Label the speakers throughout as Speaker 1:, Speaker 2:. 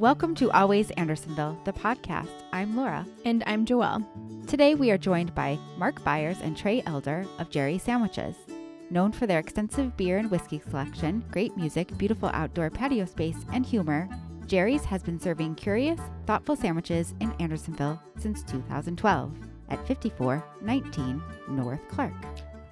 Speaker 1: Welcome to Always Andersonville, the podcast. I'm Laura.
Speaker 2: And I'm Joelle.
Speaker 1: Today we are joined by Mark Byers and Trey Elder of Jerry Sandwiches. Known for their extensive beer and whiskey selection, great music, beautiful outdoor patio space, and humor, Jerry's has been serving curious, thoughtful sandwiches in Andersonville since 2012 at 5419 North Clark.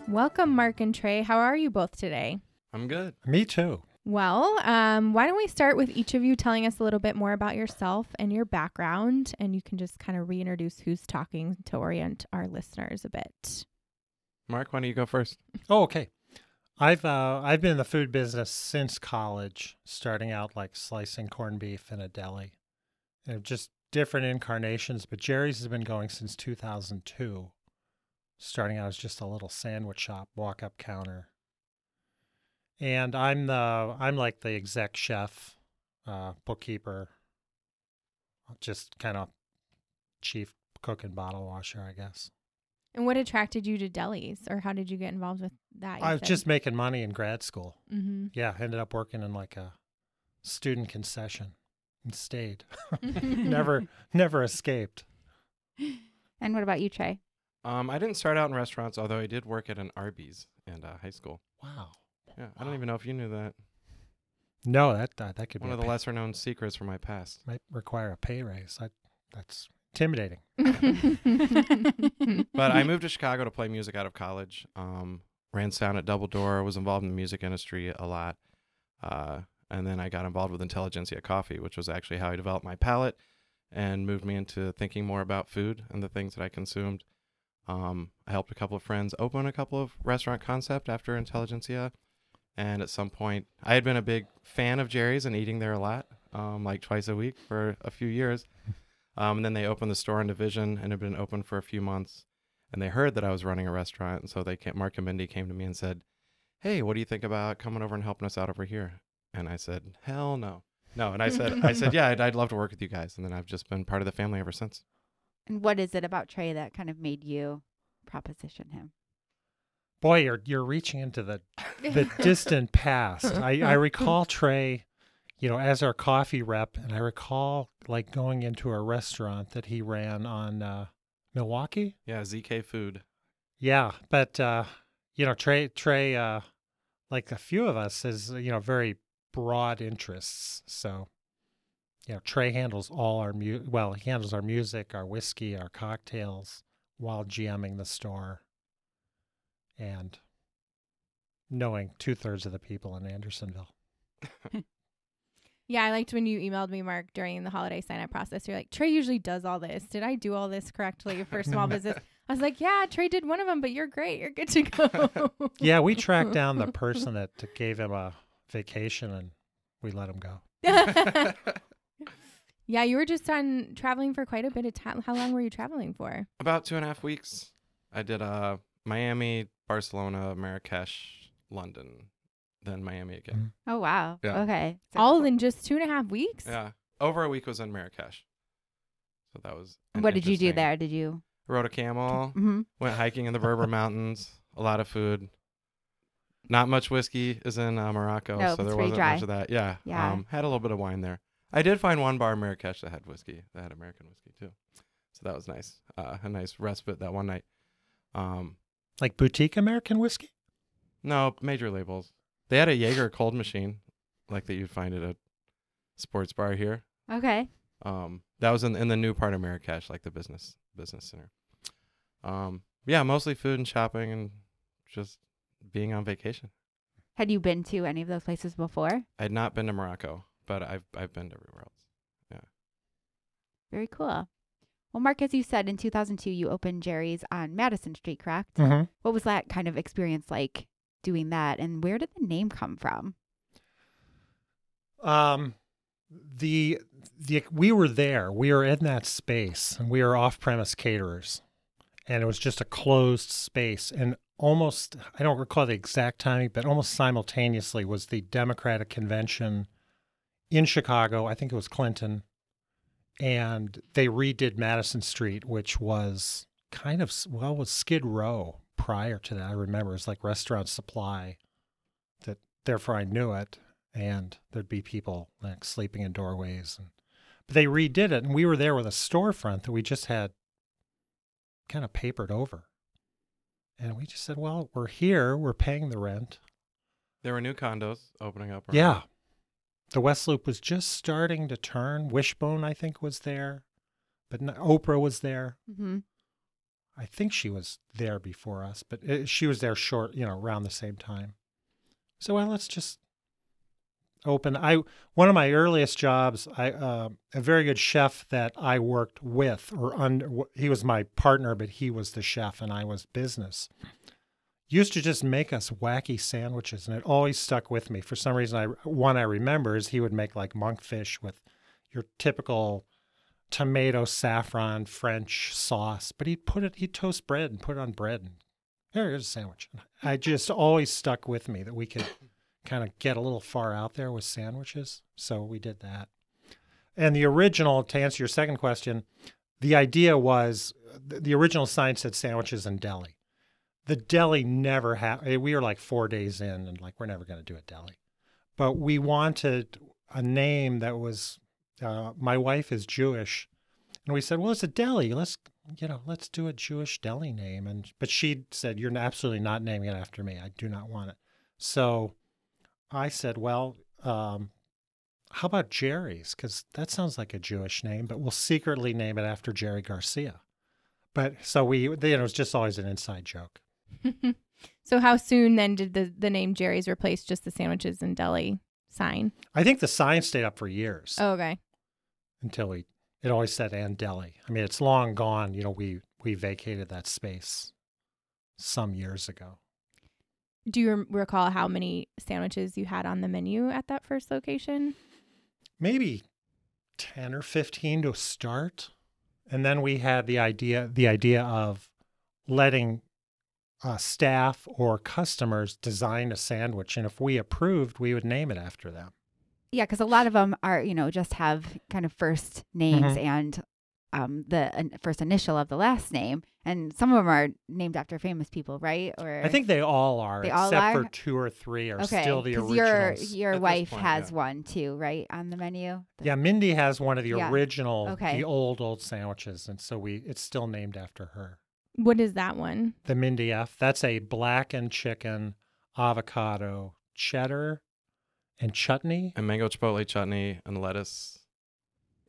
Speaker 2: Welcome, Mark and Trey. How are you both today?
Speaker 3: I'm good.
Speaker 4: Me too.
Speaker 2: Well, um, why don't we start with each of you telling us a little bit more about yourself and your background, and you can just kind of reintroduce who's talking to orient our listeners a bit.
Speaker 3: Mark, why don't you go first?
Speaker 4: Oh, okay. I've uh, I've been in the food business since college, starting out like slicing corned beef in a deli, and just different incarnations. But Jerry's has been going since 2002, starting out as just a little sandwich shop, walk up counter. And I'm the I'm like the exec chef, uh, bookkeeper, just kind of chief cook and bottle washer, I guess.
Speaker 2: And what attracted you to delis, or how did you get involved with that?
Speaker 4: I was just making money in grad school.
Speaker 2: Mm-hmm.
Speaker 4: Yeah, ended up working in like a student concession and stayed. never never escaped.
Speaker 1: And what about you, Trey?
Speaker 3: Um, I didn't start out in restaurants, although I did work at an Arby's in uh, high school.
Speaker 4: Wow.
Speaker 3: Yeah, I don't even know if you knew that.
Speaker 4: No, that uh, that could be
Speaker 3: One
Speaker 4: be
Speaker 3: of
Speaker 4: a
Speaker 3: the
Speaker 4: pay-
Speaker 3: lesser known secrets from my past.
Speaker 4: might require a pay raise. I, that's intimidating.
Speaker 3: But I moved to Chicago to play music out of college. Um, ran sound at Double Door. Was involved in the music industry a lot. Uh, and then I got involved with Intelligentsia Coffee, which was actually how I developed my palate and moved me into thinking more about food and the things that I consumed. Um, I helped a couple of friends open a couple of restaurant concept after Intelligentsia. And at some point, I had been a big fan of Jerry's and eating there a lot, um, like twice a week for a few years. Um, and then they opened the store in Division and had been open for a few months. And they heard that I was running a restaurant. And so they came, Mark and Mindy came to me and said, Hey, what do you think about coming over and helping us out over here? And I said, Hell no. No. And I said, I said, Yeah, I'd, I'd love to work with you guys. And then I've just been part of the family ever since.
Speaker 1: And what is it about Trey that kind of made you proposition him?
Speaker 4: Boy, you're you're reaching into the the distant past. I, I recall Trey, you know, as our coffee rep, and I recall like going into a restaurant that he ran on uh, Milwaukee.
Speaker 3: Yeah, ZK Food.
Speaker 4: Yeah, but uh, you know, Trey Trey, uh, like a few of us, has you know very broad interests. So, you know, Trey handles all our mu. Well, he handles our music, our whiskey, our cocktails, while GMing the store, and knowing two thirds of the people in Andersonville.
Speaker 2: yeah, I liked when you emailed me, Mark, during the holiday sign up process. You're like, Trey usually does all this. Did I do all this correctly for small business? I was like, yeah, Trey did one of them, but you're great. You're good to go.
Speaker 4: Yeah, we tracked down the person that gave him a vacation, and we let him go.
Speaker 2: yeah, you were just on traveling for quite a bit of time. How long were you traveling for?
Speaker 3: About two and a half weeks. I did uh, Miami, Barcelona, Marrakesh, London, then Miami again.
Speaker 1: Oh, wow.
Speaker 3: Yeah.
Speaker 1: Okay. So
Speaker 2: All
Speaker 1: cool.
Speaker 2: in just two and a half weeks?
Speaker 3: Yeah. Over a week was in Marrakesh. So that was.
Speaker 1: What did you do there? Did you?
Speaker 3: Rode a camel.
Speaker 1: hmm
Speaker 3: Went hiking in the Berber Mountains. A lot of food. Not much whiskey is in uh, Morocco,
Speaker 1: No,
Speaker 3: so there wasn't
Speaker 1: dry.
Speaker 3: much of that. Yeah.
Speaker 1: Yeah.
Speaker 3: Um, had a little bit of wine there. I did find one bar in Marrakesh that had whiskey, that had American whiskey too. So that was nice. Uh, a nice respite that one night. Um,
Speaker 4: Like boutique American whiskey.
Speaker 3: no major labels. They had a Jaeger cold machine, like that you'd find at a sports bar here.
Speaker 1: Okay.
Speaker 3: Um, that was in in the new part of Marrakesh, like the business business center. Um, yeah, mostly food and shopping and just being on vacation.
Speaker 1: Had you been to any of those places before?
Speaker 3: I had not been to Morocco, but I've I've been to everywhere else. Yeah.
Speaker 1: Very cool. Well, Mark, as you said, in 2002, you opened Jerry's on Madison Street, correct?
Speaker 4: Mm-hmm.
Speaker 1: What was that kind of experience like doing that? And where did the name come from?
Speaker 4: Um, the the we were there. We were in that space, and we were off-premise caterers, and it was just a closed space. And almost, I don't recall the exact timing, but almost simultaneously was the Democratic convention in Chicago. I think it was Clinton, and they redid Madison Street, which was kind of well was Skid Row prior to that. I remember it was like Restaurant Supply. That therefore I knew it, and there'd be people like sleeping in doorways and But they redid it, and we were there with a storefront that we just had kind of papered over. And we just said, well, we're here, we're paying the rent.
Speaker 3: There were new condos opening up. around.
Speaker 4: Yeah. The West Loop was just starting to turn. Wishbone, I think, was there, but no, Oprah was there.
Speaker 1: Mm-hmm.
Speaker 4: I think she was there before us, but it, she was there short, you know, around the same time. So well, let's just open. I one of my earliest jobs, I uh, a very good chef that I worked with, or under. He was my partner, but he was the chef, and I was business. Used to just make us wacky sandwiches, and it always stuck with me. For some reason, I one I remember is he would make like monkfish with your typical tomato saffron French sauce, but he'd put it, he'd toast bread and put it on bread and here's a sandwich. I just always stuck with me that we could kind of get a little far out there with sandwiches. So we did that. And the original, to answer your second question, the idea was the original sign said sandwiches and deli. The deli never had, we were like four days in and like, we're never going to do a deli. But we wanted a name that was uh, my wife is Jewish, and we said, well, it's a deli. Let's you know, let's do a Jewish deli name. And but she said, you're absolutely not naming it after me. I do not want it. So I said, well, um, how about Jerry's? Because that sounds like a Jewish name, but we'll secretly name it after Jerry Garcia. But so we, you know, it was just always an inside joke.
Speaker 2: so how soon then did the the name Jerry's replace just the sandwiches and deli sign?
Speaker 4: I think the sign stayed up for years.
Speaker 2: Oh, okay.
Speaker 4: Until we, it always said and deli. I mean, it's long gone. You know, we we vacated that space some years ago.
Speaker 2: Do you recall how many sandwiches you had on the menu at that first location?
Speaker 4: Maybe 10 or 15 to start. And then we had the idea the idea of letting uh, staff or customers design a sandwich and if we approved, we would name it after them.
Speaker 1: Yeah, because a lot of them are, you know, just have kind of first names
Speaker 4: Mhm.
Speaker 1: and um, the uh, first initial of the last name, and some of them are named after famous people, right? Or
Speaker 4: I think they all are,
Speaker 1: They all
Speaker 4: except
Speaker 1: are?
Speaker 4: for two or three are
Speaker 1: okay,
Speaker 4: still the
Speaker 1: your
Speaker 4: originals.
Speaker 1: your
Speaker 3: this
Speaker 1: wife
Speaker 3: point,
Speaker 1: has
Speaker 3: yeah.
Speaker 1: one too, right, on the menu. The-
Speaker 4: yeah, Mindy has one of the
Speaker 1: Yeah.
Speaker 4: original,
Speaker 1: Okay.
Speaker 4: the old old sandwiches, and so we it's still named after her.
Speaker 2: What is that one?
Speaker 4: The Mindy F. That's a blackened chicken, avocado, cheddar, and chutney.
Speaker 3: And mango chipotle chutney and lettuce.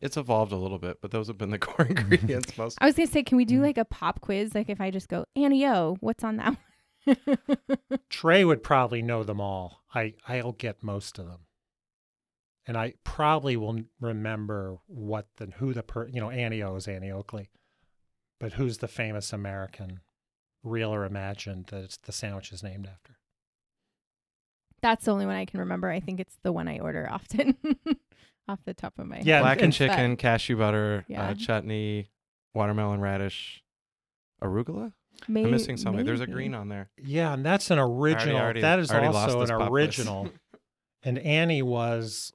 Speaker 3: It's evolved a little bit, but those have been the core ingredients most.
Speaker 2: I was gonna say, can we do
Speaker 4: Mm.
Speaker 2: like a pop quiz? Like if I just go, Annie O, what's on that one?
Speaker 4: Trey would probably know them all. I I'll get most of them, and I probably will remember what the who the per you know Annie O is Annie Oakley, but who's the famous American, real or imagined that it's the sandwich is named after.
Speaker 2: That's the only one I can remember. I think it's the one I order often, off the top of my head.
Speaker 4: Yeah,
Speaker 2: head.
Speaker 3: Blackened
Speaker 4: and-
Speaker 3: chicken, cashew butter,
Speaker 2: Yeah.
Speaker 3: uh, chutney, watermelon radish, arugula.
Speaker 2: May-
Speaker 3: I'm missing something. There's a green on there.
Speaker 4: Yeah, and that's an original.
Speaker 3: already-
Speaker 4: that is
Speaker 3: already lost
Speaker 4: also an original. and Annie was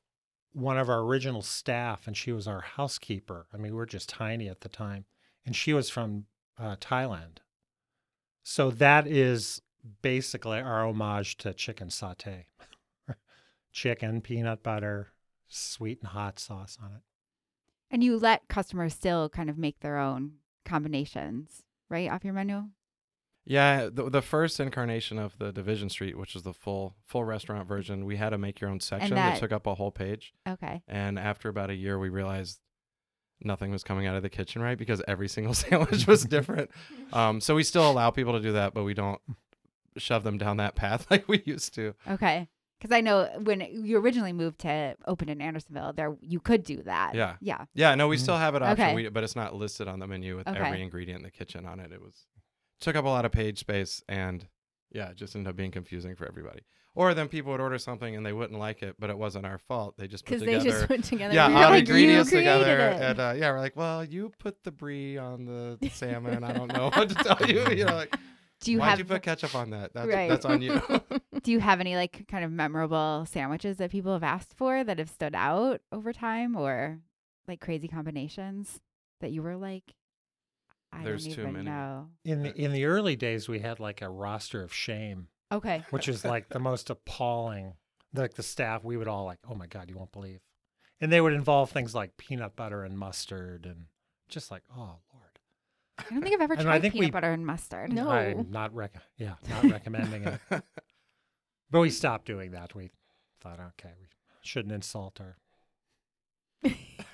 Speaker 4: one of our original staff, and she was our housekeeper. I mean, we were just tiny at the time, and she was from uh, Thailand. So that is basically our homage to chicken satay. chicken, peanut butter, sweet and hot sauce on it.
Speaker 1: And you let customers still kind of make their own combinations, right, off your menu.
Speaker 3: Yeah, the, the first incarnation of the Division Street, which is the full full restaurant version, we had to make your own section that,
Speaker 1: that-
Speaker 3: took up a whole page.
Speaker 1: Okay.
Speaker 3: And after about a year, we realized nothing was coming out of the kitchen right because every single sandwich was different. Um, so we still allow people to do that, but we don't shove them down that path like we used to.
Speaker 1: Okay. Because I know when you originally moved to open in Andersonville, there you could do that.
Speaker 3: Yeah.
Speaker 1: Yeah.
Speaker 3: Yeah, no, we still have it option,
Speaker 1: Okay.
Speaker 3: we, but it's not listed on the menu with
Speaker 1: Okay.
Speaker 3: every ingredient in the kitchen on it. It was took up a lot of page space, and yeah, it just ended up being confusing for everybody. Or then people would order something and they wouldn't like it, but it wasn't our fault. They just put
Speaker 2: because they
Speaker 3: together
Speaker 2: just put together.
Speaker 3: yeah,
Speaker 1: You're
Speaker 3: odd
Speaker 1: like,
Speaker 3: ingredients together,
Speaker 1: it.
Speaker 3: and uh, yeah, we're like, well, you put the brie on the salmon. I don't know what to tell you. You know, like,
Speaker 1: Do you
Speaker 3: why'd
Speaker 1: have
Speaker 3: you put ketchup on that? That's
Speaker 1: Right.
Speaker 3: that's on you.
Speaker 1: do you have any like kind of memorable sandwiches that people have asked for that have stood out over time or like crazy combinations that you were like I
Speaker 3: There's
Speaker 1: don't
Speaker 3: too
Speaker 1: even
Speaker 3: many.
Speaker 1: know.
Speaker 4: In the in the early days, we had like a roster of shame. Which is like the most appalling. Like the staff, we would all like, oh my god, you won't believe. and they would involve things like peanut butter and mustard and just like oh lord.
Speaker 1: I don't think I've ever
Speaker 4: And I
Speaker 1: tried
Speaker 4: think
Speaker 1: peanut
Speaker 4: we-
Speaker 1: butter and mustard.
Speaker 2: No.
Speaker 4: I'm not rec- yeah, not recommending it. But we stopped doing that. We thought, okay, we shouldn't insult our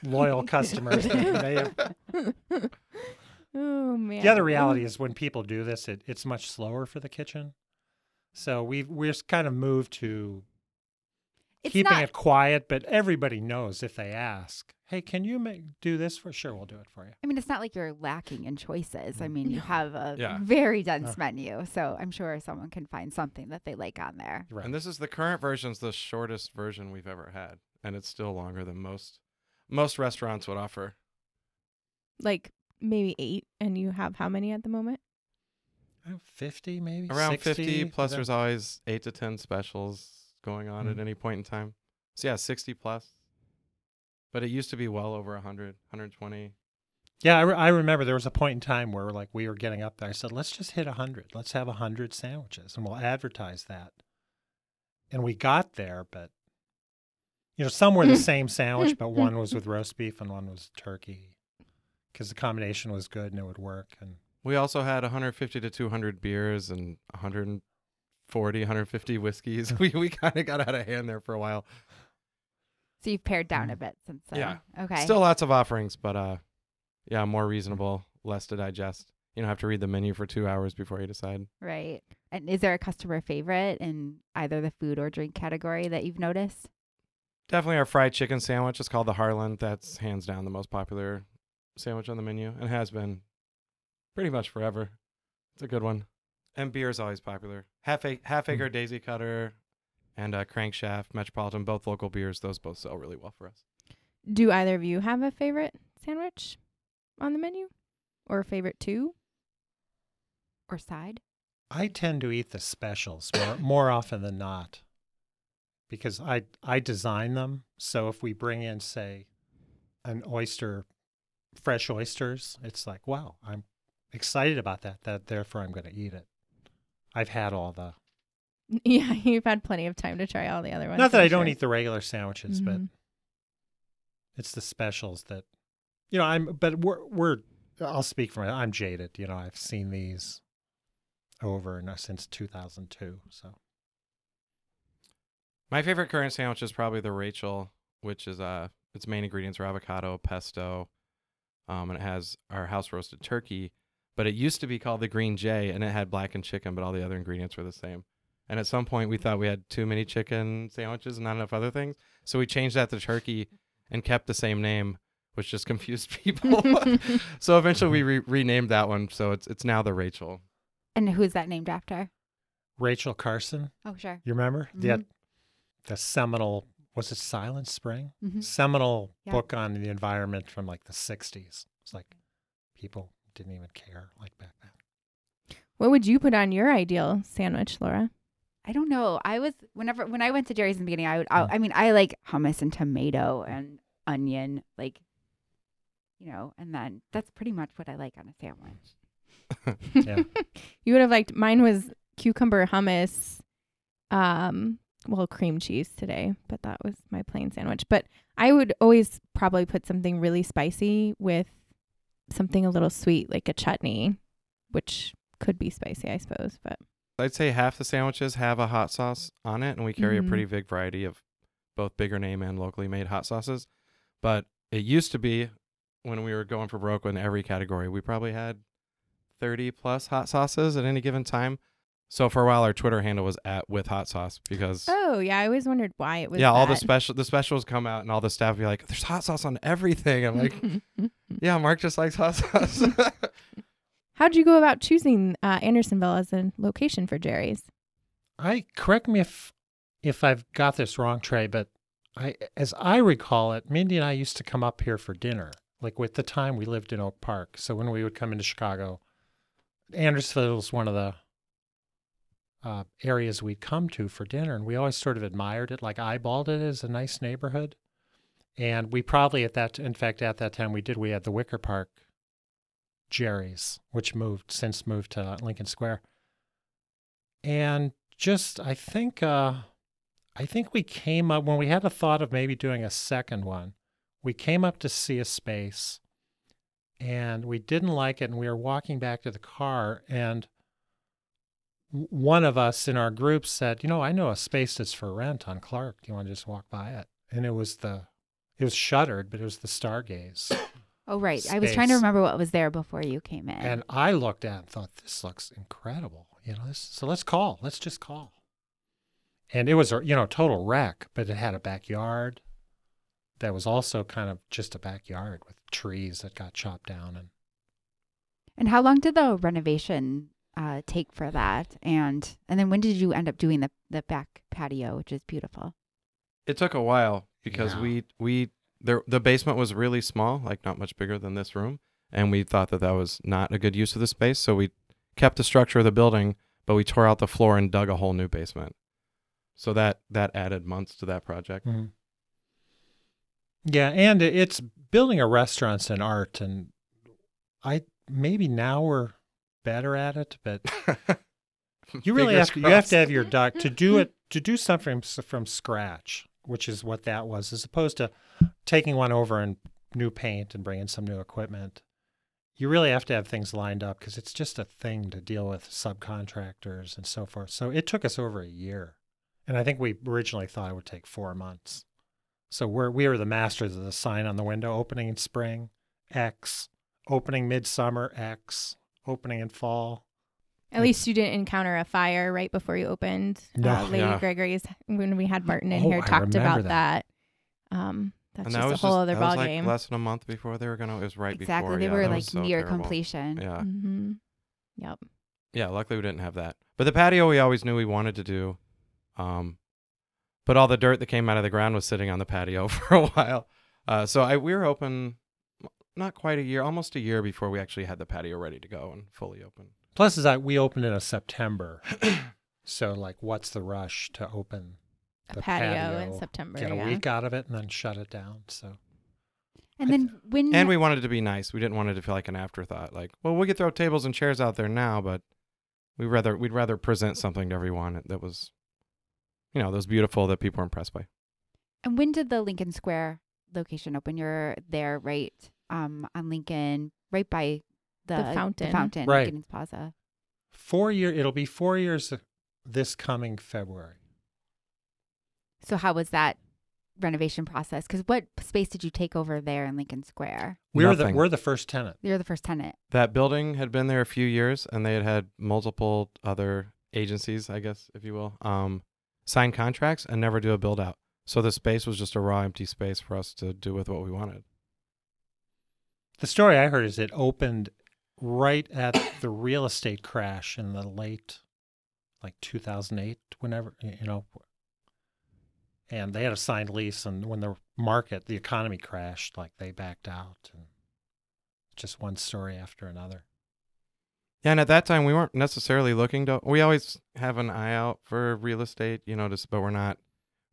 Speaker 4: loyal customers.
Speaker 2: Oh man.
Speaker 4: the other reality is when people do this, it, it's much slower for the kitchen. So we've we're kind of moved to
Speaker 1: It's
Speaker 4: keeping
Speaker 1: not.
Speaker 4: it quiet, but everybody knows if they ask, "Hey, can you make do this for sure? We'll do it for you."
Speaker 1: I mean, it's not like you're lacking in choices. I mean, you have a
Speaker 3: Yeah.
Speaker 1: very dense
Speaker 4: Uh.
Speaker 1: menu, so I'm sure someone can find something that they like on there.
Speaker 4: Right.
Speaker 3: And this is the current version's the shortest version we've ever had, and it's still longer than most most restaurants would offer.
Speaker 2: like maybe eight, and you have how many at the moment?
Speaker 4: Oh, Fifty maybe
Speaker 3: Around
Speaker 4: 60,
Speaker 3: 50 plus
Speaker 4: that-
Speaker 3: there's always 8 to 10 specials going on at
Speaker 4: Mm.
Speaker 3: any point in time. So yeah, 60 plus. But it used to be well over 100, 120.
Speaker 4: Yeah, I, re- I remember there was a point in time where like we were getting up there. I said, "Let's just hit a hundred. Let's have a hundred sandwiches, and we'll advertise that." And we got there, but you know, some were the same sandwich, but one was with roast beef and one was turkey, because the combination was good and it would work. And
Speaker 3: We also had 150 to 200 beers and 140, 150 whiskeys. we we kind of got out of hand there for a while.
Speaker 1: So you've pared down
Speaker 4: Mm.
Speaker 1: a bit since then.
Speaker 3: Yeah.
Speaker 1: Okay.
Speaker 3: Still lots of offerings, but uh yeah, more reasonable, less to digest. You don't have to read the menu for 2 hours before you decide.
Speaker 1: right. And is there a customer favorite in either the food or drink category that you've noticed?
Speaker 3: Definitely our fried chicken sandwich It's called the Harlan. That's hands down the most popular sandwich on the menu and has been pretty much forever. It's a good one. And beer is always popular. Half a half acre daisy cutter and uh, Krankshaft metropolitan both local beers those both sell really well for us.
Speaker 2: Do either of you have a favorite sandwich on the menu, or a favorite two?
Speaker 1: Or side?
Speaker 4: I tend to eat the specials more, more often than not, because I I design them. So if we bring in, say, an oyster, fresh oysters, it's like, wow, I'm excited about that. That therefore I'm going to eat it. I've had all the
Speaker 2: Yeah, you've had plenty of time to try all the other ones.
Speaker 4: not that
Speaker 2: I'm
Speaker 4: I don't
Speaker 2: sure.
Speaker 4: eat the regular sandwiches, but
Speaker 2: Mhm.
Speaker 4: it's the specials that you know. I'm but we're we're I'll speak for I'm jaded. You know, I've seen these over and uh, since 2002. So
Speaker 3: My favorite current sandwich is probably the Rachel, which is uh its main ingredients are avocado, pesto, um, and it has our house roasted turkey. But it used to be called the Green Jay, and it had blackened chicken, but all the other ingredients were the same. And at some point, we thought we had too many chicken sandwiches and not enough other things, so we changed that to turkey and kept the same name, which just confused people. so eventually, we re- renamed that one, so it's it's now the Rachel.
Speaker 1: And who's that named after?
Speaker 4: Rachel Carson,
Speaker 1: Oh, sure.
Speaker 4: you remember? Yeah,
Speaker 1: Mhm.
Speaker 4: the seminal was it Silent Spring?
Speaker 1: Mhm.
Speaker 4: Seminal
Speaker 1: Yeah.
Speaker 4: book on the environment from like the 60s. It's like people didn't even care like back then.
Speaker 2: What would you put on your ideal sandwich, Laura?
Speaker 1: I don't know. I was whenever when I went to Jerry's in the beginning, I would. I,
Speaker 4: Mm.
Speaker 1: I mean, I like hummus and tomato and onion, like, you know, and then that's pretty much what I like on a sandwich.
Speaker 4: Yeah.
Speaker 2: you would have liked mine was cucumber hummus, um, well, cream cheese today, but that was my plain sandwich. But I would always probably put something really spicy with something a little sweet, like a chutney, which could be spicy, I suppose. But
Speaker 3: I'd say half the sandwiches have a hot sauce on it, and we carry
Speaker 2: Mhm.
Speaker 3: a pretty big variety of both bigger name and locally made hot sauces. But it used to be when we were going for broke in every category, we probably had 30 plus hot sauces at any given time. So for a while, our Twitter handle was at with hot sauce because
Speaker 2: oh yeah, I always wondered why it was.
Speaker 3: yeah, all the special the specials come out and all the staff be like, "There's hot sauce on everything." I'm like, "Yeah, Mark just likes hot sauce."
Speaker 2: How'd you go about choosing uh, Andersonville as a location for Jerry's?
Speaker 4: I correct me if if I've got this wrong, Trey, but I as I recall it, Mindy and I used to come up here for dinner. Like with the time we lived in Oak Park. So when we would come into Chicago, Andersonville was one of the uh, areas we'd come to for dinner, and we always sort of admired it, like eyeballed it as a nice neighborhood. And we probably at that, in fact, at that time we did. We had the Wicker Park Jerry's, which moved since moved to Lincoln Square, and just I think uh, I think we came up when we had a thought of maybe doing a second one. we came up to see a space and we didn't like it and we were walking back to the car and one of us in our group said, "You know, I know a space that's for rent on Clark. Do you want to just walk by it?" And it was the it was shuttered, but it was the Stargaze.
Speaker 1: Oh, right. I was trying to remember what was there before you came in.
Speaker 4: and I looked at it and thought, "This looks incredible." You know, this, so let's call. Let's just call. And it was a you know total wreck, but it had a backyard that was also kind of just a backyard with trees that got chopped down and
Speaker 1: And how long did the renovation uh, take for that? And and then when did you end up doing the the back patio, which is beautiful?
Speaker 3: It took a while because
Speaker 4: Yeah.
Speaker 3: we we there the basement was really small, like not much bigger than this room, and we thought that that was not a good use of the space, so we kept the structure of the building, but we tore out the floor and dug a whole new basement. So that that added months to that project.
Speaker 4: Yeah, and it's building a restaurant's an art, and I maybe now we're better at it, but you really
Speaker 3: Fingers
Speaker 4: have to, you have to have your duck to mm, do mm. it to do something from, from scratch, which is what that was, as opposed to taking one over and new paint and bringing some new equipment. You really have to have things lined up because it's just a thing to deal with subcontractors and so forth. So it took us over a year, and I think we originally thought it would take four months. So we're we were the masters of the sign on the window, opening in spring, X, opening midsummer, X, opening in fall.
Speaker 2: At least you didn't encounter a fire right before you opened.
Speaker 4: No.
Speaker 2: uh, Lady
Speaker 3: Yeah.
Speaker 2: Gregory's when we had Martin in
Speaker 4: Oh,
Speaker 2: here
Speaker 4: I
Speaker 2: talked about
Speaker 4: that.
Speaker 2: that. Um, that's
Speaker 3: and
Speaker 2: just
Speaker 3: that
Speaker 2: a whole
Speaker 3: just,
Speaker 2: other
Speaker 3: that was
Speaker 2: ball
Speaker 3: like
Speaker 2: game.
Speaker 3: less than a month before they were gonna. It was right
Speaker 1: exactly.
Speaker 3: before.
Speaker 1: they
Speaker 3: yeah,
Speaker 1: were like
Speaker 3: so
Speaker 1: near
Speaker 3: terrible.
Speaker 1: completion.
Speaker 3: Yeah,
Speaker 2: hmm Yep.
Speaker 3: yeah. Luckily, we didn't have that. But the patio, we always knew we wanted to do. Um, but all the dirt that came out of the ground was sitting on the patio for a while. Uh, so I we were open, not quite a year, almost a year before we actually had the patio ready to go and fully open.
Speaker 4: Plus, is that we opened in a September, so like, what's the rush to open
Speaker 2: A
Speaker 4: the
Speaker 2: patio, in September.
Speaker 4: get a
Speaker 2: yeah.
Speaker 4: week out of it, and then shut it down? So
Speaker 1: And
Speaker 4: I
Speaker 1: then when
Speaker 3: And we wanted it to be nice. We didn't want it to feel like an afterthought. Like, well, we could throw tables and chairs out there now, but we'd rather we'd rather present something to everyone that was, you know, that was beautiful that people were impressed by.
Speaker 1: and when did the Lincoln Square location open? You're there, right? Um, on Lincoln, right by the,
Speaker 2: The fountain.
Speaker 1: The fountain,
Speaker 4: Right.
Speaker 1: Lincoln's Plaza.
Speaker 4: four year. It'll be four years this coming February.
Speaker 1: So how was that renovation process? Because what space did you take over there in Lincoln Square?
Speaker 4: We're the we're the first tenant.
Speaker 1: You're the first tenant.
Speaker 3: That building had been there a few years, and they had had multiple other agencies, I guess, if you will, um, sign contracts and never do a build out. So the space was just a raw, empty space for us to do with what we wanted.
Speaker 4: The story I heard is it opened right at the real estate crash in the late, like 2008, whenever, you know. And they had a signed lease, and when the market, the economy crashed, like they backed out, and just one story after another.
Speaker 3: Yeah, and at that time we weren't necessarily looking to. We always have an eye out for real estate, you know, just but we're not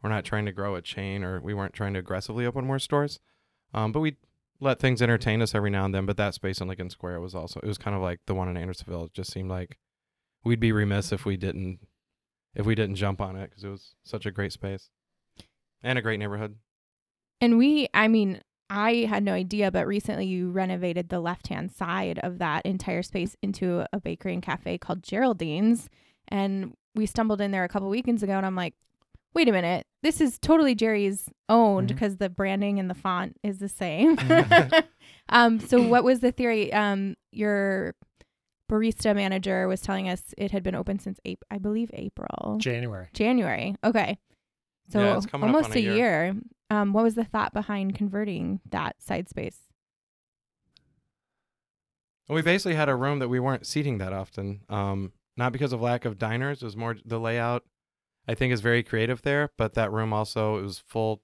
Speaker 3: we're not trying to grow a chain or we weren't trying to aggressively open more stores. Um, but we let things entertain us every now and then. But that space in Lincoln Square was also it was kind of like the one in Andersonville. It just seemed like we'd be remiss if we didn't if we didn't jump on it because it was such a great space and a great neighborhood.
Speaker 2: And we, I mean, I had no idea, but recently you renovated the left hand side of that entire space into a bakery and cafe called Geraldine's. And we stumbled in there a couple weekends ago, and I'm like, wait a minute, this is totally Jerry's owned
Speaker 4: Mhm.
Speaker 2: because the branding and the font is the same. um, so, what was the theory? Um, your barista manager was telling us it had been open since April, I believe April.
Speaker 4: January.
Speaker 2: January. Okay. So
Speaker 3: Yeah, it's coming up
Speaker 2: almost a year.
Speaker 3: year.
Speaker 2: Um, what was the thought behind converting that side space?
Speaker 3: We basically had a room that we weren't seating that often. Um, not because of lack of diners. It was more the layout. I think is very creative there, but that room also it was full.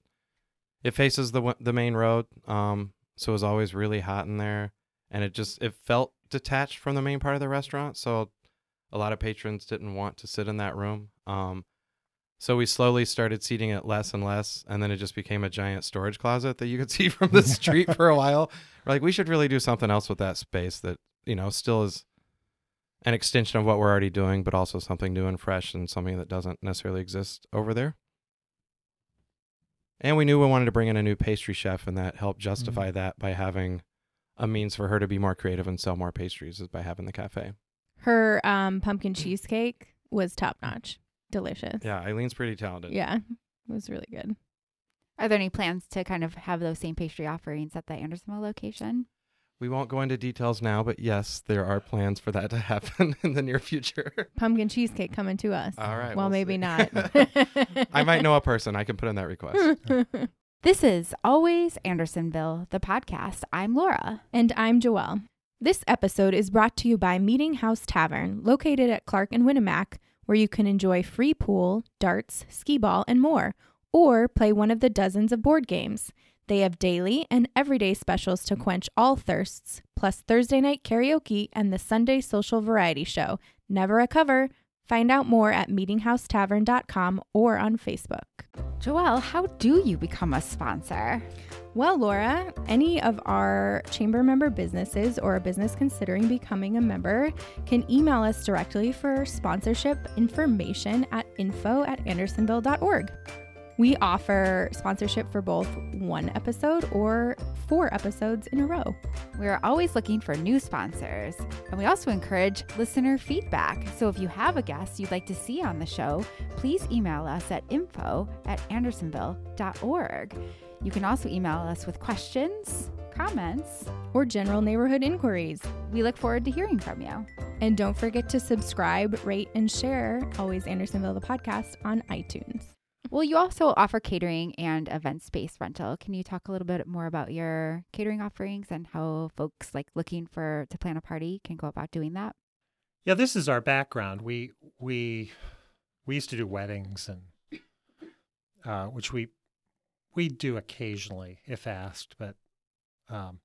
Speaker 3: It faces the the main road, um, so it was always really hot in there, and it just it felt detached from the main part of the restaurant. So a lot of patrons didn't want to sit in that room. Um, so we slowly started seating it less and less, and then it just became a giant storage closet that you could see from the street for a while. We're like, we should really do something else with that space that you know still is an extension of what we're already doing, but also something new and fresh and something that doesn't necessarily exist over there. And we knew we wanted to bring in a new pastry chef, and that helped
Speaker 4: Mm-hmm.
Speaker 3: justify that by having a means for her to be more creative and sell more pastries is by having the cafe.
Speaker 2: Her um, pumpkin cheesecake was top notch, delicious.
Speaker 3: Yeah, Eileen's pretty talented.
Speaker 2: Yeah, it was really good.
Speaker 1: Are there any plans to kind of have those same pastry offerings at the Andersonville location?
Speaker 3: We won't go into details now, but yes, there are plans for that to happen in the near future.
Speaker 2: Pumpkin cheesecake coming to us.
Speaker 3: All right.
Speaker 2: well,
Speaker 3: we'll
Speaker 2: maybe
Speaker 3: see.
Speaker 2: not.
Speaker 3: I might know a person. I can put in that request.
Speaker 1: This is Always Andersonville, the podcast. I'm Laura.
Speaker 2: And I'm Joelle. This episode is brought to you by Meeting House Tavern, located at Clark and Winnemac, where you can enjoy free pool, darts, skee ball, and more, or play one of the dozens of board games. They have daily and everyday specials to quench all thirsts, plus Thursday night karaoke and the Sunday social variety show. Never a cover. Find out more at meetinghousetavern.com or on Facebook.
Speaker 1: Joelle, how do you become a sponsor?
Speaker 2: Well, Laura, any of our chamber member businesses or a business considering becoming a member can email us directly for sponsorship information at info at andersonville.org. We offer sponsorship for both one episode or four episodes in a row.
Speaker 1: We're always looking for new sponsors, and we also encourage listener feedback. So if you have a guest you'd like to see on the show, please email us at info at andersonville.org. You can also email us with questions, comments.
Speaker 2: Or general neighborhood inquiries.
Speaker 1: We look forward to hearing from you.
Speaker 2: And don't forget to subscribe, rate, and share Always Andersonville, the podcast, on iTunes.
Speaker 1: Well, you also offer catering and event space rental. Can you talk a little bit more about your catering offerings and how folks like looking for to plan a party can go about doing that?
Speaker 4: Yeah, this is our background. We we we used to do weddings and uh, which we we do occasionally if asked, but um,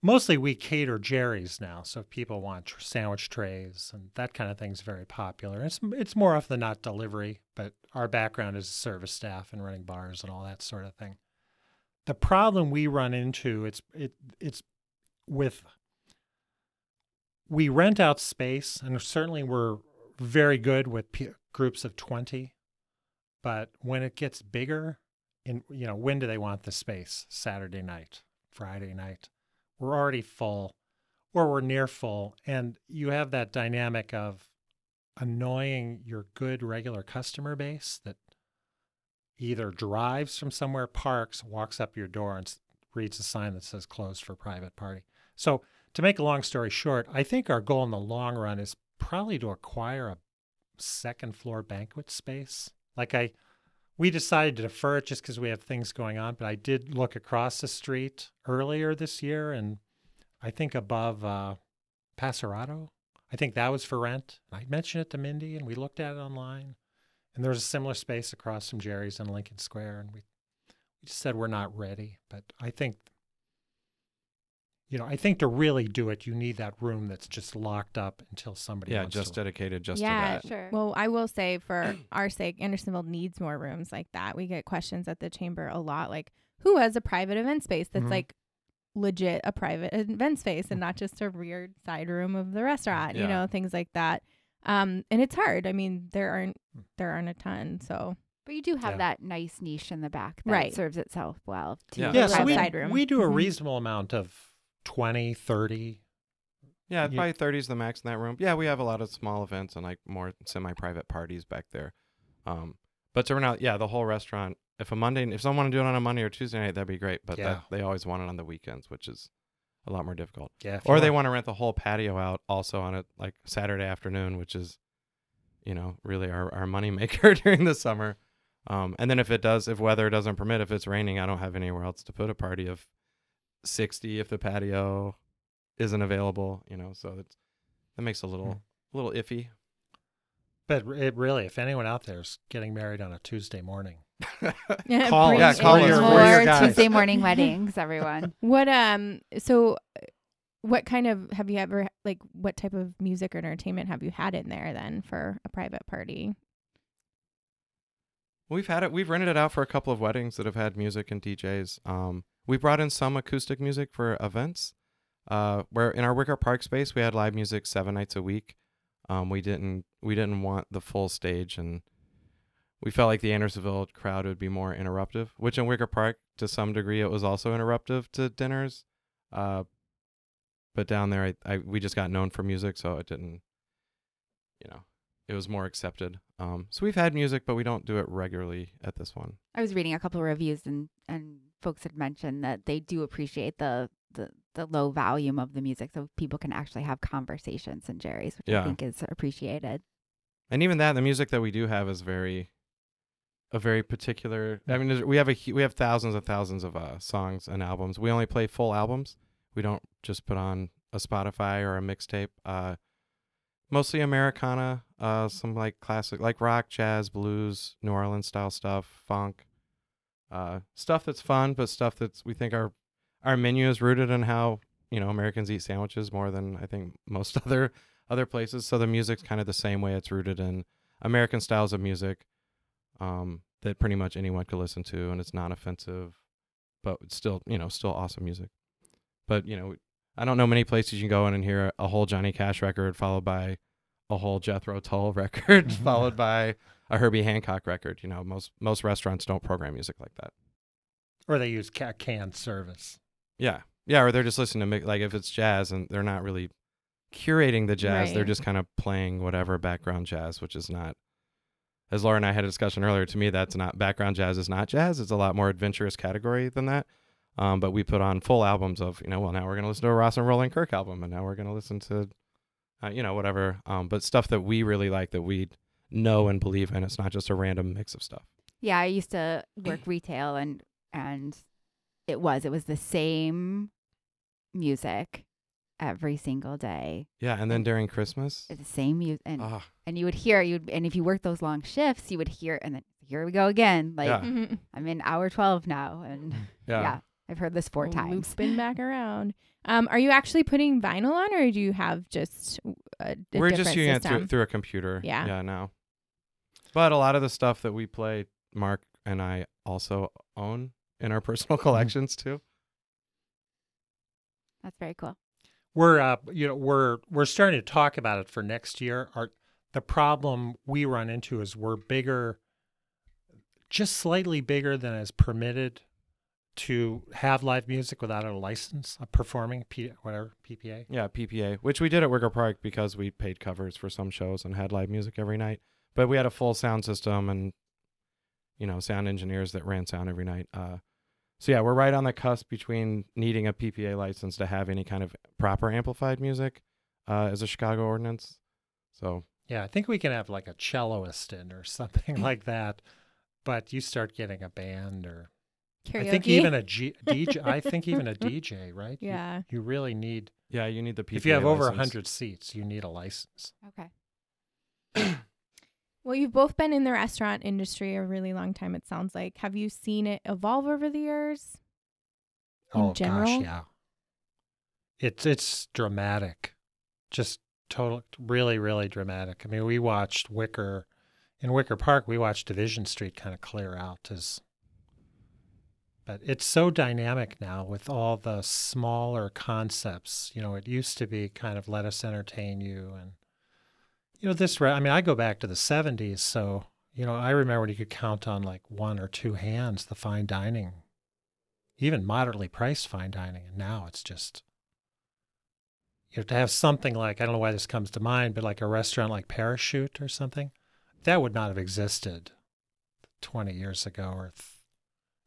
Speaker 4: mostly we cater Jerry's now. So if people want sandwich trays and that kind of thing is very popular. It's it's more often than not delivery, but our background is service staff and running bars and all that sort of thing. The problem we run into it's it it's with we rent out space and certainly we're very good with p- groups of 20 but when it gets bigger in you know when do they want the space saturday night friday night we're already full or we're near full and you have that dynamic of annoying your good regular customer base that either drives from somewhere parks walks up your door and reads a sign that says closed for private party so to make a long story short, I think our goal in the long run is probably to acquire a second floor banquet space. Like I, we decided to defer it just because we have things going on, but I did look across the street earlier this year and I think above uh, Passerotto, I think that was for rent. I mentioned it to Mindy and we looked at it online and there was a similar space across from Jerry's in Lincoln Square and we, we just said we're not ready, but I think you know, I think to really do it, you need that room that's just locked up until somebody.
Speaker 3: Yeah,
Speaker 4: wants
Speaker 3: just
Speaker 4: to.
Speaker 3: dedicated just
Speaker 2: Yeah,
Speaker 3: to that.
Speaker 1: Sure.
Speaker 2: Well, I will say for our sake, Andersonville needs more rooms like that. We get questions at the chamber a lot like, who has a private event space that's
Speaker 4: Mhm.
Speaker 2: like legit a private event space and not just a weird side room of the restaurant, you know, things like that. Um, and it's hard. I mean, there aren't there aren't a ton. So
Speaker 1: But you do have
Speaker 4: Yeah.
Speaker 1: that nice niche in the back that
Speaker 2: Right.
Speaker 1: serves itself well. To
Speaker 3: Yeah.
Speaker 4: yeah, so we,
Speaker 2: side room.
Speaker 4: we do a
Speaker 2: Mhm.
Speaker 4: reasonable amount of 20, 30.
Speaker 3: Yeah,
Speaker 4: You-
Speaker 3: probably 30 is the max in that room. Yeah, we have a lot of small events and like more semi-private parties back there. Um, but to run out, yeah, the whole restaurant. If a Monday, if someone want to do it on a Monday or Tuesday night, that'd be great. But
Speaker 4: Yeah.
Speaker 3: that, they always want it on the weekends, which is a lot more difficult.
Speaker 4: Yeah.
Speaker 3: Or they
Speaker 4: want-
Speaker 3: to rent the whole patio out also on a like Saturday afternoon, which is, you know, really our our money maker during the summer. Um, and then if it does, if weather doesn't permit, if it's raining, I don't have anywhere else to put a party of 60 if the patio isn't available, you know, so it's, that makes a little,
Speaker 4: Hmm.
Speaker 3: little iffy.
Speaker 4: But it really, if anyone out there is getting married on a Tuesday morning, Call
Speaker 2: bring
Speaker 3: Yeah,
Speaker 4: us.
Speaker 3: call us.
Speaker 4: We're your-
Speaker 3: We're
Speaker 4: we're your
Speaker 1: More
Speaker 4: guys.
Speaker 1: Tuesday morning weddings, everyone.
Speaker 2: What um so uh, what kind of have you ever like what type of music or entertainment have you had in there then for a private party?
Speaker 3: We've had it. We've rented it out for a couple of weddings that have had music and DJs. Um, we brought in some acoustic music for events. Uh, where in our Wicker Park space we had live music seven nights a week. Um, we didn't we didn't want the full stage, and we felt like the Andersonville crowd would be more interruptive, which in Wicker Park, to some degree, it was also interruptive to dinners. Uh, but down there, I, I we just got known for music, so it didn't, you know, it was more accepted. Um, so we've had music, but we don't do it regularly at this one.
Speaker 1: I was reading a couple of reviews and and folks had mentioned that they do appreciate the the the low volume of the music so people can actually have conversations in Jerry's, which
Speaker 3: Yeah.
Speaker 1: I think is appreciated.
Speaker 3: And even that, the music that we do have is very, a very particular. I mean, we have a we have thousands and thousands of uh, songs and albums. We only play full albums. We don't just put on a Spotify or a mixtape. Uh, mostly Americana, uh, some like classic, like rock, jazz, blues, New Orleans style stuff, funk, uh, stuff that's fun, but stuff that's we think our our menu is rooted in how you know Americans eat sandwiches more than I think most other other places. So the music's kind of the same way. It's rooted in American styles of music um, that pretty much anyone could listen to, and it's not offensive, but it's still you know still awesome music. But you know, I don't know many places you can go in and hear a whole Johnny Cash record followed by a whole Jethro Tull record mm-hmm. followed by a Herbie Hancock record. You know, most most restaurants don't program music like that.
Speaker 4: Or they use ca- canned service.
Speaker 3: Yeah, yeah, or they're just listening to mi- like if it's jazz and they're not really curating the jazz, they're just kind of playing whatever background jazz, which is not. As Laura and I had a discussion earlier, to me that's not background jazz is not jazz. It's a lot more adventurous category than that. Um, but we put on full albums of you know, well now we're gonna listen to a Rahsaan Roland Kirk album, and now we're gonna listen to, uh, you know, whatever. Um, but stuff that we really like that we know and believe in. It's not just a random mix of stuff.
Speaker 1: Yeah, I used to work retail and and it was it was the same music every single day.
Speaker 3: Yeah, and then during Christmas,
Speaker 1: the same music and
Speaker 3: ah,
Speaker 1: and you would hear you and if you work those long shifts, you would hear and then here we go again. Like
Speaker 3: Yeah.
Speaker 2: Mhm.
Speaker 1: I'm in hour 12 now and
Speaker 3: yeah.
Speaker 1: yeah, I've heard this four times.
Speaker 2: Looping back around. Um, are you actually putting vinyl on, or do you have just a, a
Speaker 3: We're
Speaker 2: different
Speaker 3: just using it through, through a computer.
Speaker 2: Yeah.
Speaker 3: Yeah, now. But a lot of the stuff that we play, Mark and I also own in our personal collections too.
Speaker 1: That's very cool.
Speaker 4: We're uh, you know, we're we're starting to talk about it for next year. Our the problem we run into is we're bigger, just slightly bigger than is permitted to have live music without a license, a performing P, whatever PPA.
Speaker 3: Yeah, PPA, which we did at Wicker Park because we paid covers for some shows and had live music every night. But we had a full sound system and, you know, sound engineers that ran sound every night. Uh, so yeah, we're right on the cusp between needing a PPA license to have any kind of proper amplified music uh, as a Chicago ordinance. So
Speaker 4: Yeah, I think we can have like a celloist in or something like that. But you start getting a band or
Speaker 2: Karaoke.
Speaker 4: I think even a G, DJ. I think even a DJ, right?
Speaker 2: Yeah.
Speaker 4: You, really need
Speaker 3: yeah, you need the PPA.
Speaker 4: if you have over a hundred seats, you need a license.
Speaker 1: Okay.
Speaker 2: Well, you've both been in the restaurant industry a really long time. It sounds like. Have you seen it evolve over the years? In
Speaker 4: oh
Speaker 2: general?
Speaker 4: gosh, yeah. It's it's dramatic, just total, really, really dramatic. I mean, we watched Wicker in Wicker Park. We watched Division Street kind of clear out as. But it's so dynamic now with all the smaller concepts. You know, it used to be kind of let us entertain you and you know this i mean i go back to the 70s so you know i remember when you could count on like one or two hands the fine dining even moderately priced fine dining and now it's just you know to have something like i don't know why this comes to mind but like a restaurant like parachute or something that would not have existed 20 years ago or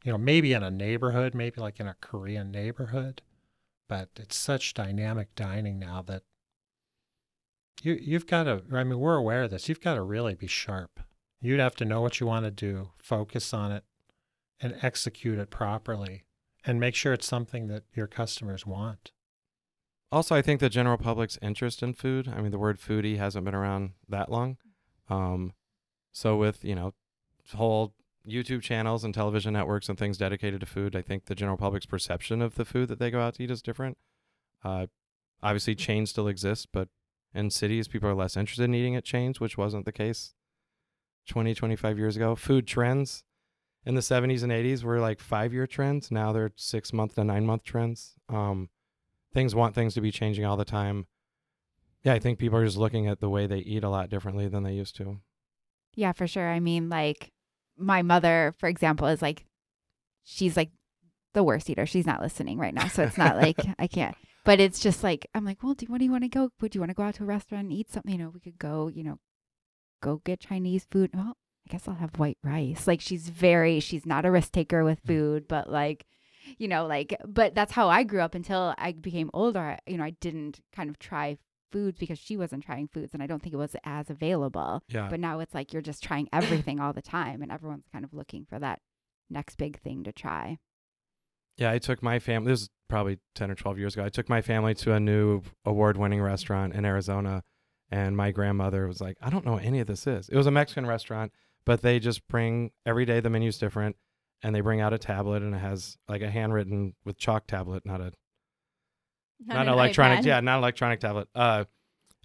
Speaker 4: you know maybe in a neighborhood maybe like in a korean neighborhood but it's such dynamic dining now that you you've got to I mean we're aware of this. You've got to really be sharp. You'd have to know what you want to do, focus on it and execute it properly and make sure it's something that your customers want.
Speaker 3: Also, I think the general public's interest in food. I mean, the word foodie hasn't been around that long. Um, so with you know, whole YouTube channels and television networks and things dedicated to food, I think the general public's perception of the food that they go out to eat is different. Uh, obviously, chains still exist, but in cities, people are less interested in eating at chains, which wasn't the case 20, 25 years ago. Food trends in the 70s and 80s were like five year trends. Now they're six month to nine month trends. Um, things want things to be changing all the time. Yeah, I think people are just looking at the way they eat a lot differently than they used to.
Speaker 1: Yeah, for sure. I mean, like my mother, for example, is like, she's like the worst eater. She's not listening right now, so it's not like I can't. But it's just like I'm like, well, do what do you want to go? Would you want to go out to a restaurant and eat something? You know, we could go. You know, go get Chinese food. Well, I guess I'll have white rice. Like she's very, she's not a risk taker with mm. food, but like, you know, like, but that's how I grew up until I became older. You know, I didn't kind of try foods because she wasn't trying foods, and I don't think it was as available.
Speaker 3: Yeah.
Speaker 1: But now it's like you're just trying everything all the time, and everyone's kind of looking for that next big thing to try.
Speaker 3: Yeah, I took my family. This is probably ten or twelve years ago. I took my family to a new award-winning restaurant in Arizona, and my grandmother was like, "I don't know what any of this is." It was a Mexican restaurant, but they just bring every day the menu's different, and they bring out a tablet, and it has like a handwritten with chalk tablet, not a not,
Speaker 2: an
Speaker 3: an electronic,
Speaker 2: iPad.
Speaker 3: yeah, not an electronic tablet. Uh,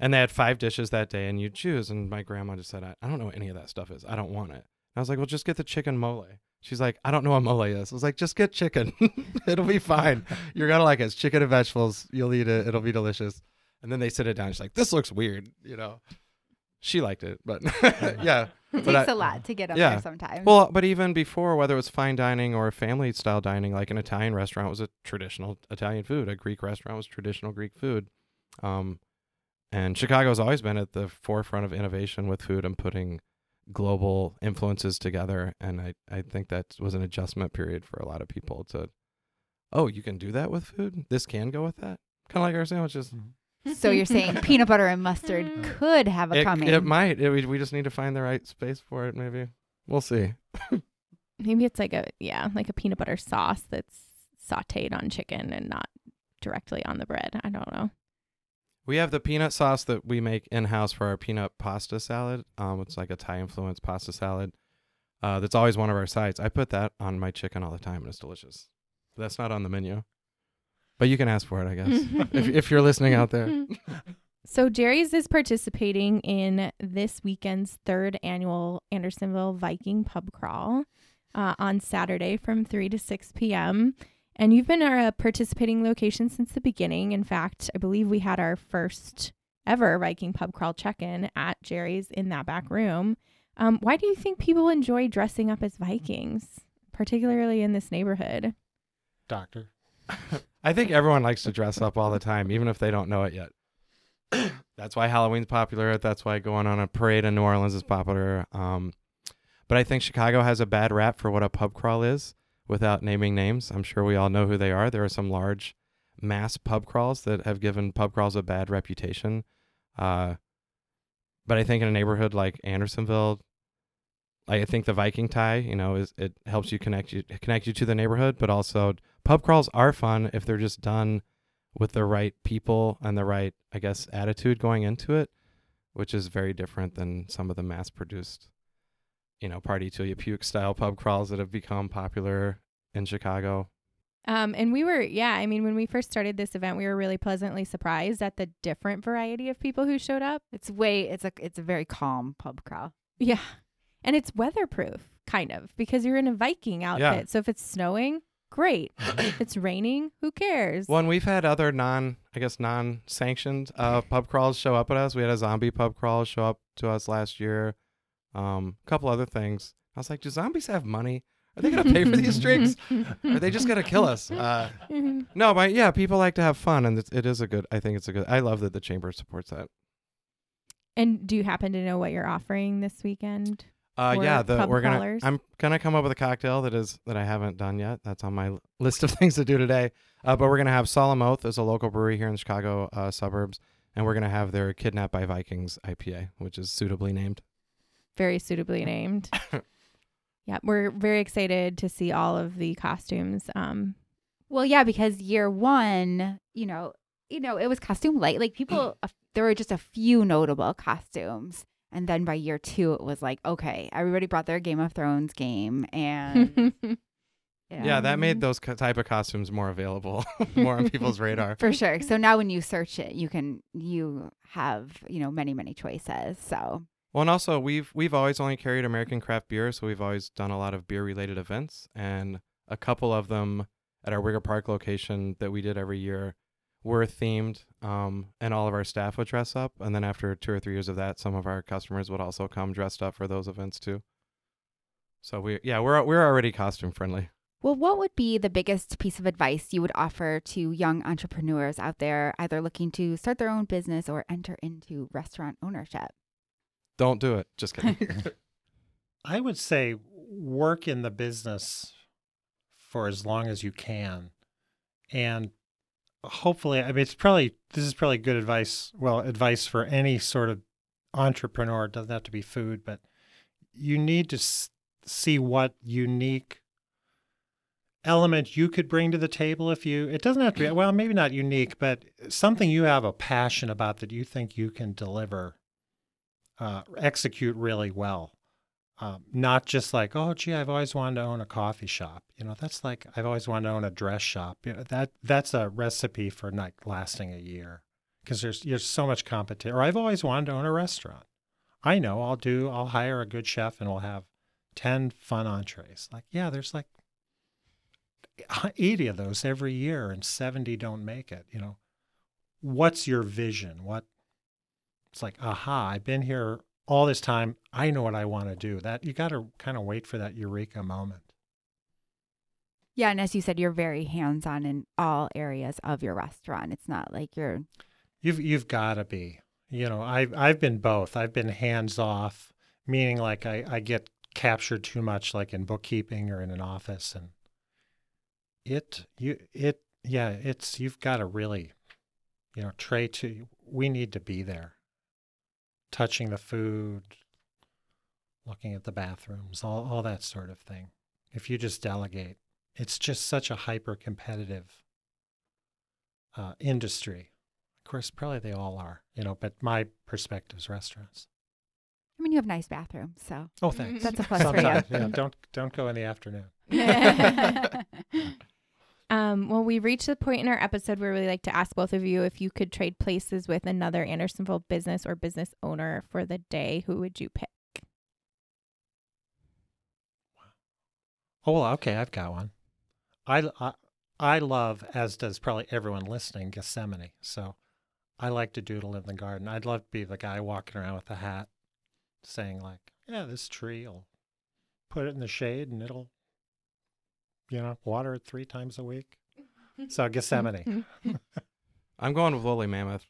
Speaker 3: and they had five dishes that day, and you choose. And my grandma just said, I, "I don't know what any of that stuff is. I don't want it." And I was like, "Well, just get the chicken mole." She's like, "I don't know what mole is." I was like, "Just get chicken. It'll be fine. You're gonna like it. It's chicken and vegetables. You'll eat it. It'll be delicious." And then they sit it down. She's like, "This looks weird," you know. She liked it, but yeah.
Speaker 1: It
Speaker 3: But
Speaker 1: takes
Speaker 3: I-
Speaker 1: a lot to get up
Speaker 3: yeah.
Speaker 1: there sometimes.
Speaker 3: Well, but even before, whether it was fine dining or family style dining, like an Italian restaurant was a traditional Italian food, a Greek restaurant was traditional Greek food. Um, and Chicago's always been at the forefront of innovation with food and putting global influences together. And I, I think that was an adjustment period for a lot of people to, oh, you can do that with food? This can go with that? Kind of like our sandwiches. Mm-hmm.
Speaker 1: so you're saying peanut butter and mustard mm. could have a
Speaker 3: It,
Speaker 1: coming.
Speaker 3: it might. It, we, we just need to find the right space for it, maybe. We'll see.
Speaker 2: Maybe it's like a yeah, like a peanut butter sauce that's sautéed on chicken and not directly on the bread. I don't know.
Speaker 3: We have the peanut sauce that we make in house for our peanut pasta salad. Um, it's like a Thai influenced pasta salad. Uh, that's always one of our sides. I put that on my chicken all the time, and it's delicious. That's not on the menu, but you can ask for it, I guess, if if you're listening out there.
Speaker 2: So Jerry's is participating in this weekend's third annual Andersonville Viking Pub Crawl uh, on Saturday from 3 to 6 p.m. And you've been our uh, participating location since the beginning. In fact, I believe we had our first ever Viking Pub Crawl check-in at Jerry's in that back room. Um, why do you think people enjoy dressing up as Vikings, particularly in this neighborhood?
Speaker 4: Doctor.
Speaker 3: I think everyone likes to dress up all the time, even if they don't know it yet. That's why Halloween's popular. That's why going on a parade in New Orleans is popular. Um, but I think Chicago has a bad rap for what a pub crawl is without naming names. I'm sure we all know who they are. There are some large mass pub crawls that have given pub crawls a bad reputation. Uh, but I think in a neighborhood like Andersonville, I think the Viking tie, you know, is it helps you connect you connect you to the neighborhood, but also pub crawls are fun if they're just done with the right people and the right, I guess, attitude going into it, which is very different than some of the mass produced, you know, party till you puke style pub crawls that have become popular in Chicago.
Speaker 2: Um, and we were, yeah, I mean, when we first started this event, we were really pleasantly surprised at the different variety of people who showed up.
Speaker 1: it's way. It's a. It's a very calm pub crawl.
Speaker 2: Yeah. And it's weatherproof, kind of, because you're in a Viking outfit. Yeah. So if it's snowing, great. if it's raining, who cares?
Speaker 3: Well, and we've had other non, I guess, non-sanctioned uh, pub crawls show up at us. We had a zombie pub crawl show up to us last year. Um, a couple other things. I was like, do zombies have money? Are they gonna pay for these drinks? Are they just gonna kill us? Uh, no, but yeah, people like to have fun, and it's, it is a good. I think it's a good. I love that the chamber supports that.
Speaker 2: And do you happen to know what you're offering this weekend?
Speaker 3: Uh, yeah, the, we're gonna. I'm gonna come up with a cocktail that is that I haven't done yet. That's on my l- list of things to do today. Uh, but we're gonna have Solemn Oath as a local brewery here in the Chicago uh, suburbs, and we're gonna have their Kidnapped by Vikings IPA, which is suitably named.
Speaker 2: Very suitably named. yeah, we're very excited to see all of the costumes. Um,
Speaker 1: Well, yeah, because year one, you know, you know, it was costume light. Like people, a- there were just a few notable costumes, and then by year two, it was like, okay, everybody brought their Game of Thrones game, and
Speaker 3: Yeah, that made those co- type of costumes more available, more on people's radar.
Speaker 1: for sure. So now when you search it, you can you have you know many many choices. So
Speaker 3: Well, and also we've we've always only carried American craft beer, so we've always done a lot of beer related events, and a couple of them at our Wicker Park location that we did every year were themed, um, and all of our staff would dress up. And then after two or three years of that, some of our customers would also come dressed up for those events too. So we yeah we're we're already costume friendly.
Speaker 1: Well, what would be the biggest piece of advice you would offer to young entrepreneurs out there, either looking to start their own business or enter into restaurant ownership?
Speaker 3: Don't do it. Just kidding.
Speaker 4: I would say work in the business for as long as you can. And hopefully, I mean, it's probably, this is probably good advice. Well, advice for any sort of entrepreneur. It doesn't have to be food, but you need to s- see what unique element you could bring to the table if you, it doesn't have to be, well, maybe not unique, but something you have a passion about that you think you can deliver, uh, execute really well. Um, not just like oh gee i've always wanted to own a coffee shop. You know that's like i've always wanted to own a dress shop. You know, that that's a recipe for not lasting a year. Because there's there's so much competition or i've always wanted to own a restaurant. I know i'll do i'll hire a good chef and we'll have 10 fun entrees. Like yeah there's like 80 of those every year and 70 don't make it you know. What's your vision? What it's like aha i've been here all this time. I know what i want to do. That you got to kind of wait for that eureka moment.
Speaker 1: Yeah, and as you said, you're very hands on in all areas of your restaurant. It's not like you're
Speaker 4: you've you've got to be. You know i've i've been both. I've been hands off meaning like i i get captured too much like in bookkeeping or in an office and it you it yeah it's you've got to really you know tray to we need to be there touching the food looking at the bathrooms all, all that sort of thing. If you just delegate it's just such a hyper competitive uh, industry. Of course probably they all are you know but my perspective is restaurants.
Speaker 1: I mean, you have nice bathrooms, so
Speaker 4: oh thanks.
Speaker 1: that's a plus for you.
Speaker 4: Yeah, don't don't go in the afternoon
Speaker 2: Um, well, we've reached the point in our episode where we like to ask both of you if you could trade places with another Andersonville business or business owner for the day, who would you pick?
Speaker 4: Oh well, okay, I've got one. I, I I love, as does probably everyone listening, Gethsemane. So I like to doodle in the garden. I'd love to be the guy walking around with a hat, saying like, "Yeah, this tree, will put it in the shade, and it'll, you know, water it three times a week." So Gethsemane.
Speaker 3: I'm going with Woolly Mammoth.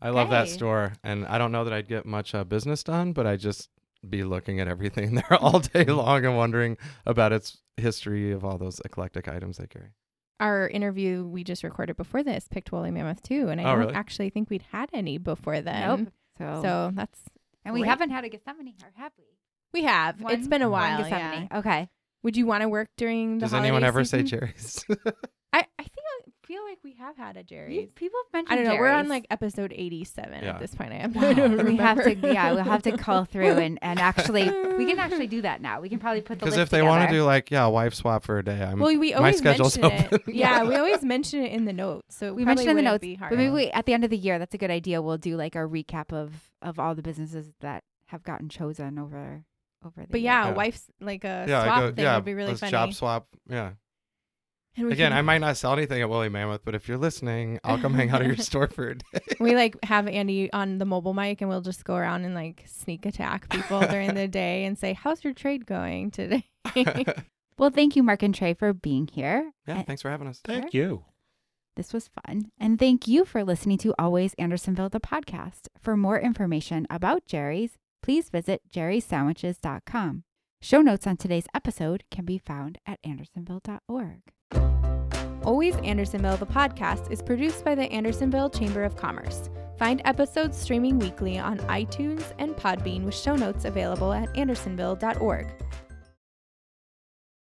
Speaker 3: I love that
Speaker 1: Hey.
Speaker 3: store, and I don't know that I'd get much uh, business done, but I just be looking at everything there all day long and wondering about its history of all those eclectic items they carry.
Speaker 2: Our interview we just recorded before this picked Woolly Mammoth too, and I
Speaker 3: Oh,
Speaker 2: don't
Speaker 3: really?
Speaker 2: actually think we'd had any before then.
Speaker 1: nope. So,
Speaker 2: So that's
Speaker 1: and we
Speaker 2: great.
Speaker 1: haven't had a Gethsemane, or have we?
Speaker 2: we have. It's been a
Speaker 1: one
Speaker 2: while.
Speaker 1: Gethsemane.
Speaker 2: Yeah.
Speaker 1: Okay.
Speaker 2: Would you want to work during the
Speaker 3: Does anyone
Speaker 2: holiday
Speaker 3: ever
Speaker 2: season?
Speaker 3: say Jerry's?
Speaker 2: I I think I feel like we have had a Jerry's.
Speaker 1: People have mentioned
Speaker 2: I don't know. We're on
Speaker 1: Jerry's.
Speaker 2: like episode eighty-seven
Speaker 3: Yeah.
Speaker 2: at this point. I am.
Speaker 1: Wow. We have to, yeah, we'll have to call through and, and actually, we can actually do that now. We can probably put the
Speaker 3: Because
Speaker 1: list
Speaker 3: if they want to
Speaker 1: together.
Speaker 3: do like yeah, wife swap for a day, I'm
Speaker 2: Well, we
Speaker 3: my
Speaker 2: always
Speaker 3: schedule's
Speaker 2: mention it.
Speaker 3: open.
Speaker 2: Yeah, we always mention it in the notes. So it
Speaker 1: we
Speaker 2: probably
Speaker 1: mentioned in the
Speaker 2: wouldn't
Speaker 1: notes,
Speaker 2: Be hard.
Speaker 1: but maybe we, at the end of the year, that's a good idea. We'll do like a recap of of all the businesses that have gotten chosen over over the
Speaker 2: But
Speaker 1: year.
Speaker 2: yeah,
Speaker 3: Yeah.
Speaker 2: wife's like a
Speaker 3: yeah,
Speaker 2: swap
Speaker 3: I go,
Speaker 2: thing
Speaker 3: yeah,
Speaker 2: would be really
Speaker 3: let's
Speaker 2: funny.
Speaker 3: job swap. Yeah.
Speaker 2: And
Speaker 3: Again,
Speaker 2: can-
Speaker 3: I might not sell anything at Woolly Mammoth, but if you're listening, I'll come hang out at your store for a day.
Speaker 2: we like have Andy on the mobile mic, and we'll just go around and like sneak attack people during the day and say, "How's your trade going today?"
Speaker 1: Well, thank you, Mark and Trey, for being here.
Speaker 3: yeah,
Speaker 1: And
Speaker 3: thanks for having us.
Speaker 4: Thank you.
Speaker 1: This was fun. And thank you for listening to Always Andersonville, the podcast. For more information about Jerry's, please visit jerrysandwiches.com. Show notes on today's episode can be found at andersonville.org.
Speaker 2: Always Andersonville, the podcast, is produced by the Andersonville Chamber of Commerce. Find episodes streaming weekly on iTunes and Podbean with show notes available at andersonville.org.